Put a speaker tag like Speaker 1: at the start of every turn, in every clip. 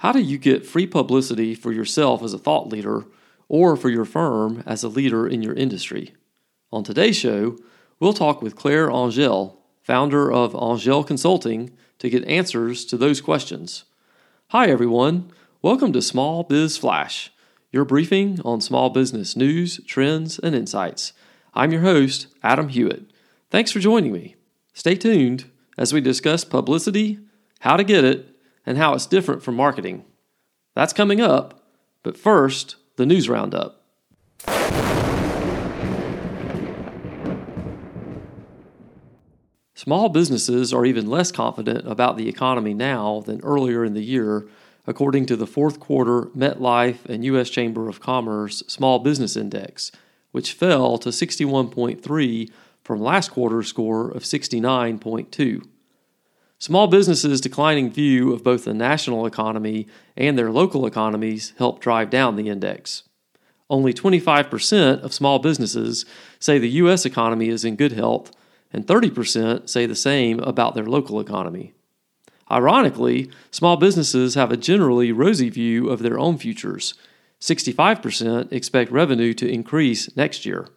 Speaker 1: How do you get free publicity for yourself as a thought leader or for your firm as a leader in your industry? On today's show, we'll talk with Claire Angelle, founder of Angelle Consulting, to get answers to those questions. Hi, everyone. Welcome to Small Biz Flash, your briefing on small business news, trends, and insights. I'm your host, Adam Hewitt. Thanks for joining me. Stay tuned as we discuss publicity, how to get it, and how it's different from marketing. That's coming up, but first, the news roundup. Small businesses are even less confident about the economy now than earlier in the year, according to the fourth quarter MetLife and U.S. Chamber of Commerce Small Business Index, which fell to 61.3 from last quarter's score of 69.2. Small businesses' declining view of both the national economy and their local economies helped drive down the index. Only 25% of small businesses say the U.S. economy is in good health, and 30% say the same about their local economy. Ironically, small businesses have a generally rosy view of their own futures. 65% expect revenue to increase next year.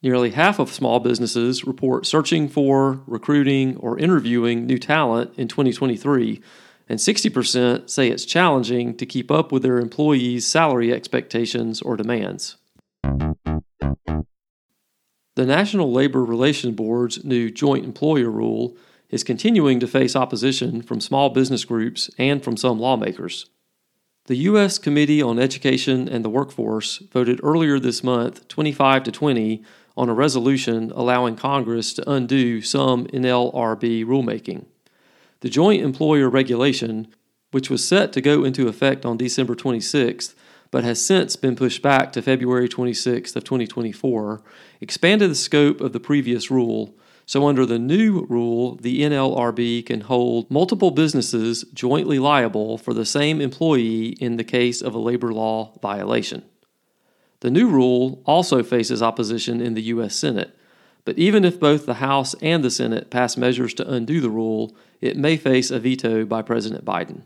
Speaker 1: Nearly half of small businesses report searching for, recruiting, or interviewing new talent in 2023, and 60% say it's challenging to keep up with their employees' salary expectations or demands. The National Labor Relations Board's new joint employer rule is continuing to face opposition from small business groups and from some lawmakers. The U.S. Committee on Education and the Workforce voted earlier this month 25 to 20 on a resolution allowing Congress to undo some NLRB rulemaking. The joint employer regulation, which was set to go into effect on December 26th, but has since been pushed back to February 26th of 2024, expanded the scope of the previous rule. So under the new rule, the NLRB can hold multiple businesses jointly liable for the same employee in the case of a labor law violation. The new rule also faces opposition in the U.S. Senate, but even if both the House and the Senate pass measures to undo the rule, it may face a veto by President Biden.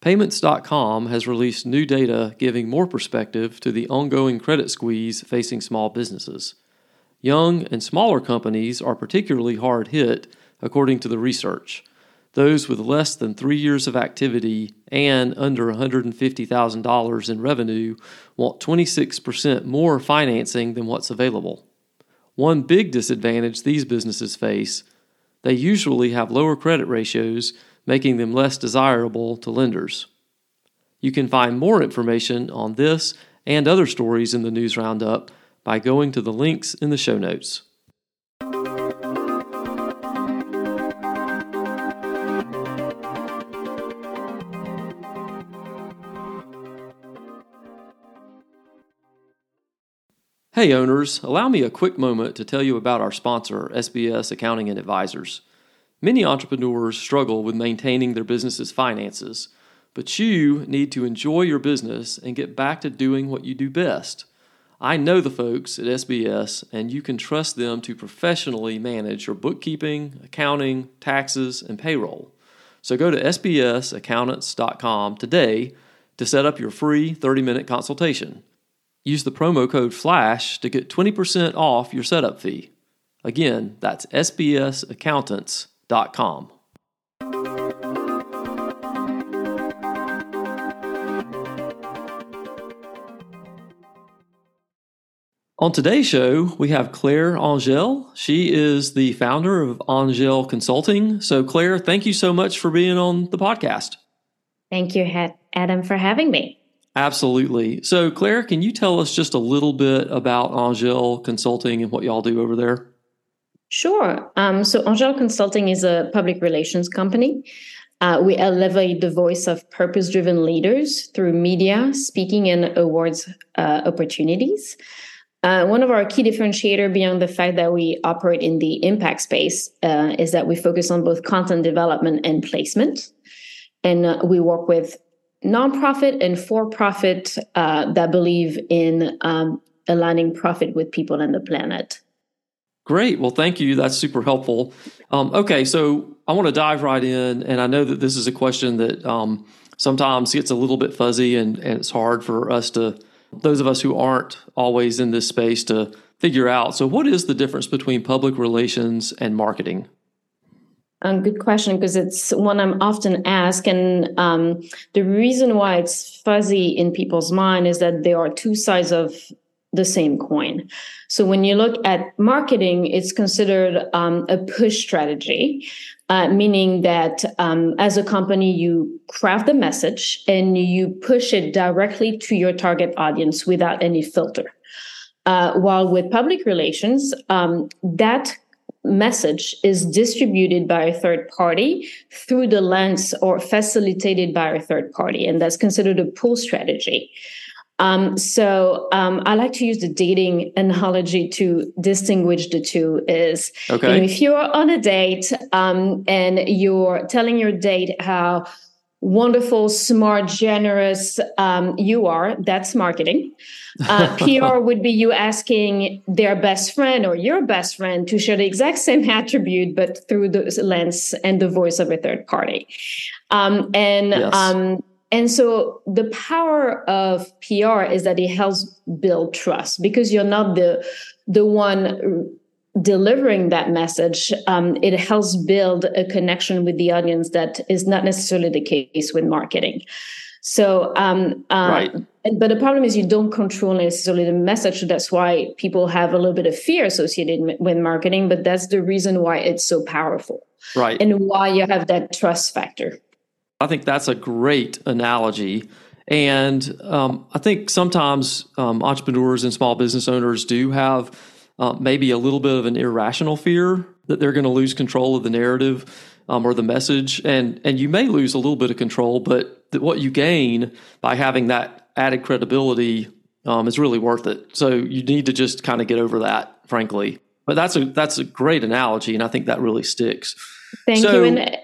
Speaker 1: PYMNTS.com has released new data giving more perspective to the ongoing credit squeeze facing small businesses. Young and smaller companies are particularly hard hit, according to the research. Those with less than three years of activity and under $150,000 in revenue want 26% more financing than what's available. One big disadvantage these businesses face they usually have lower credit ratios, making them less desirable to lenders. You can find more information on this and other stories in the News Roundup by going to the links in the show notes. Hey owners, allow me a quick moment to tell you about our sponsor, SBS Accounting and Advisors. Many entrepreneurs struggle with maintaining their business's finances, but you need to enjoy your business and get back to doing what you do best. I know the folks at SBS, and you can trust them to professionally manage your bookkeeping, accounting, taxes, and payroll. So go to sbsaccountants.com today to set up your free 30 minute consultation. Use the promo code FLASH to get 20% off your setup fee. Again, that's sbsaccountants.com. On today's show, we have Claire Angelle. She is the founder of Angelle Consulting. So, Claire, thank you so much for being on the podcast.
Speaker 2: Thank you, Adam, for having me.
Speaker 1: Absolutely. So, Claire, can you tell us just a little bit about Angelle Consulting and what y'all do over there?
Speaker 2: Sure. Um, so, Angelle Consulting is a public relations company. Uh, we elevate the voice of purpose driven leaders through media, speaking, and awards uh, opportunities. Uh, one of our key differentiator beyond the fact that we operate in the impact space uh, is that we focus on both content development and placement. And uh, we work with nonprofit and for profit uh, that believe in um, aligning profit with people and the planet.
Speaker 1: Great. Well, thank you. That's super helpful. Um, okay, so I want to dive right in, and I know that this is a question that um, sometimes gets a little bit fuzzy, and, and it's hard for us to, those of us who aren't always in this space, to figure out. So, what is the difference between public relations and marketing?
Speaker 2: A good question because it's one I'm often asked, and um, the reason why it's fuzzy in people's mind is that there are two sides of the same coin. So when you look at marketing, it's considered um, a push strategy, uh, meaning that um, as a company, you craft the message and you push it directly to your target audience without any filter. Uh, while with public relations, um, that message is distributed by a third party through the lens or facilitated by a third party, and that's considered a pull strategy. Um, so um, I like to use the dating analogy to distinguish the two. Is okay. you know, if you're on a date um, and you're telling your date how wonderful, smart, generous um, you are, that's marketing. Uh, PR would be you asking their best friend or your best friend to share the exact same attribute, but through the lens and the voice of a third party. Um, and yes. um, and so the power of PR is that it helps build trust because you're not the the one delivering that message. Um, it helps build a connection with the audience that is not necessarily the case with marketing. So, um, uh, right. but the problem is you don't control necessarily the message. That's why people have a little bit of fear associated with marketing. But that's the reason why it's so powerful,
Speaker 1: right?
Speaker 2: And why you have that trust factor.
Speaker 1: I think that's a great analogy. And um, I think sometimes um, entrepreneurs and small business owners do have uh, maybe a little bit of an irrational fear that they're going to lose control of the narrative um, or the message. And, and you may lose a little bit of control, but what you gain by having that added credibility um, is really worth it. So you need to just kind of get over that, frankly. But that's a that's a great analogy, and I think that really sticks.
Speaker 2: Thank so, you. And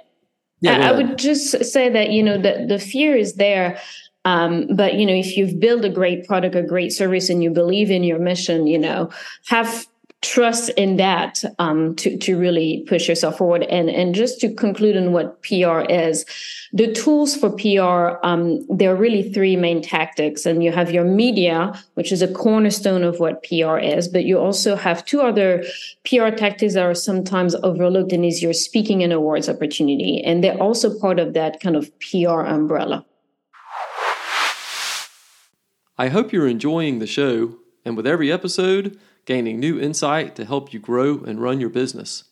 Speaker 2: yeah, I would just say that you know the the fear is there. Um, but you know, if you've built a great product, a great service, and you believe in your mission, you know, have trust in that um, to to really push yourself forward. And and just to conclude on what PR is, the tools for PR um, there are really three main tactics, and you have your media, which is a cornerstone of what PR is, but you also have two other PR tactics that are sometimes overlooked, and is your speaking and awards opportunity, and they're also part of that kind of PR umbrella.
Speaker 1: I hope you're enjoying the show, and with every episode gaining new insight to help you grow and run your business.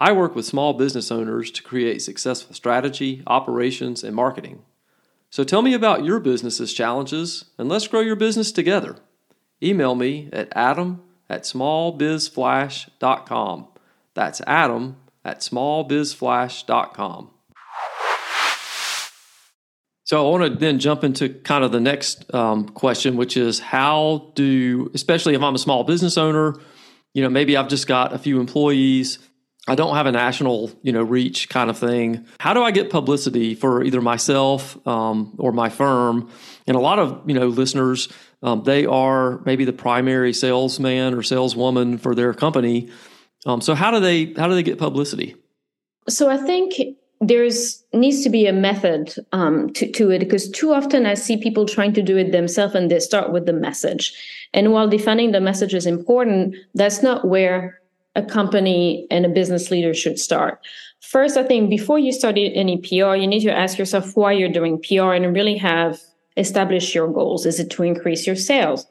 Speaker 1: I work with small business owners to create successful strategy, operations, and marketing. So tell me about your business's challenges and let's grow your business together. Email me at adam at smallbizflash.com. That's adam at smallbizflash.com. So I want to then jump into kind of the next um, question, which is how do, especially if I'm a small business owner, you know, maybe I've just got a few employees. I don't have a national, you know, reach kind of thing. How do I get publicity for either myself um, or my firm? And a lot of, you know, listeners, um, they are maybe the primary salesman or saleswoman for their company. Um, so how do they how do they get publicity?
Speaker 2: So I think there's needs to be a method um, to, to it because too often I see people trying to do it themselves and they start with the message. And while defining the message is important, that's not where a company and a business leader should start. First, I think before you start any PR, you need to ask yourself why you're doing PR and really have established your goals. Is it to increase your sales?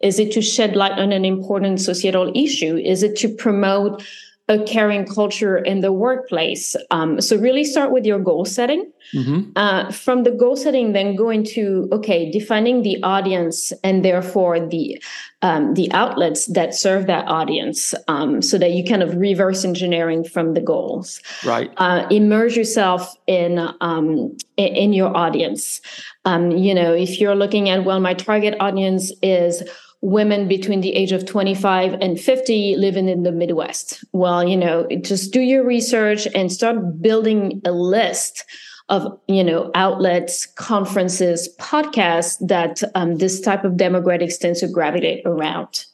Speaker 2: Is it to shed light on an important societal issue? Is it to promote a caring culture in the workplace. Um, so really start with your goal setting. Mm-hmm. Uh, from the goal setting, then go into okay, defining the audience and therefore the um, the outlets that serve that audience, um, so that you kind of reverse engineering from the goals.
Speaker 1: Right.
Speaker 2: Uh, immerse yourself in um, in your audience. Um, you know, if you're looking at well, my target audience is women between the age of 25 and 50 living in the Midwest. Well, you know, just do your research and start building a list of you know outlets conferences podcasts that um, this type of demographics tends to gravitate around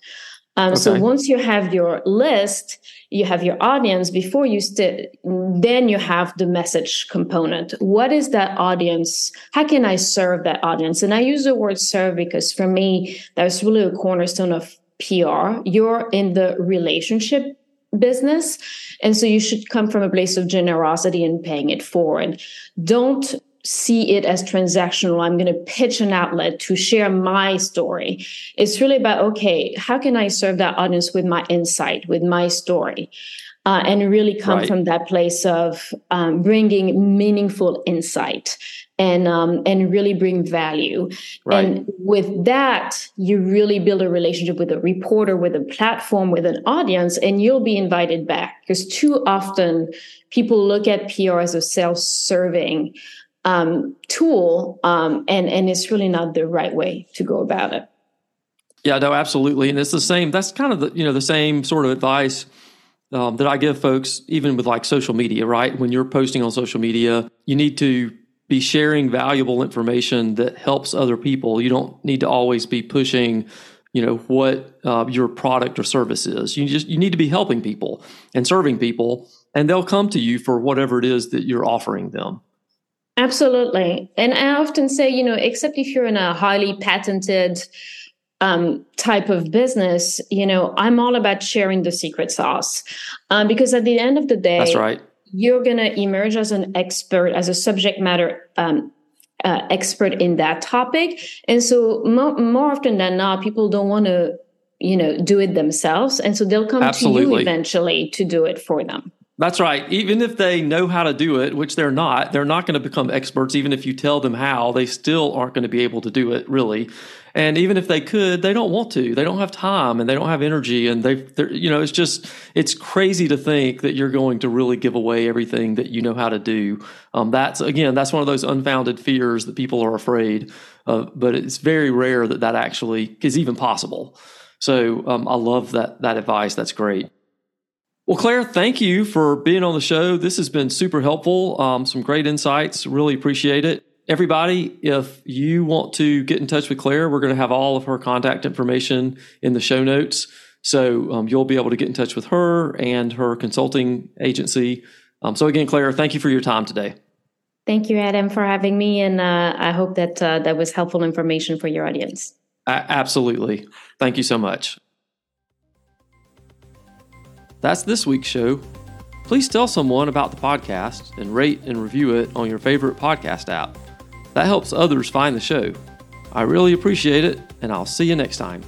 Speaker 2: Um, okay. So once you have your list, you have your audience. Before you st- then you have the message component. What is that audience? How can I serve that audience? And I use the word serve because for me, that's really a cornerstone of PR. You're in the relationship business. And so you should come from a place of generosity and paying it forward. Don't see it as transactional. I'm going to pitch an outlet to share my story. It's really about, okay, how can I serve that audience with my insight, with my story? Uh, and really come right. from that place of um, bringing meaningful insight and um, and really bring value. Right. And with that, you really build a relationship with a reporter, with a platform, with an audience, and you'll be invited back. Because too often people look at PR as a self-serving um, tool, um, and and it's really not the right way to go about it.
Speaker 1: Yeah, no, absolutely, and it's the same. That's kind of the you know the same sort of advice. Um, that I give folks, even with like social media, right? When you're posting on social media, you need to be sharing valuable information that helps other people. You don't need to always be pushing, you know, what uh, your product or service is. You just you need to be helping people and serving people, and they'll come to you for whatever it is that you're offering them.
Speaker 2: Absolutely, and I often say, you know, except if you're in a highly patented um, type of business, you know, I'm all about sharing the secret sauce um, because at the end of the day,
Speaker 1: that's right
Speaker 2: you're going to emerge as an expert, as a subject matter um, uh, expert in that topic. And so more, more often than not, people don't want to, you know, do it themselves. And so they'll come Absolutely. to you eventually to do it for them.
Speaker 1: That's right. Even if they know how to do it, which they're not, they're not going to become experts. Even if you tell them how, they still aren't going to be able to do it really. And even if they could, they don't want to. They don't have time and they don't have energy. And they, you know, it's just, it's crazy to think that you're going to really give away everything that you know how to do. Um, that's, again, that's one of those unfounded fears that people are afraid of, but it's very rare that that actually is even possible. So um, I love that, that advice. That's great. Well, Claire, thank you for being on the show. This has been super helpful. Um, some great insights. Really appreciate it everybody, if you want to get in touch with Claire, we're going to have all of her contact information in the show notes. So um, you'll be able to get in touch with her and her consulting agency. Um, so again, Claire, thank you for your time today.
Speaker 2: Thank you, Adam, for having me, and uh, I hope that uh, that was helpful information for your audience.
Speaker 1: absolutely. Thank you so much. That's this week's show. Please tell someone about the podcast and rate and review it on your favorite podcast app. That helps others find the show. I really appreciate it, and I'll see you next time.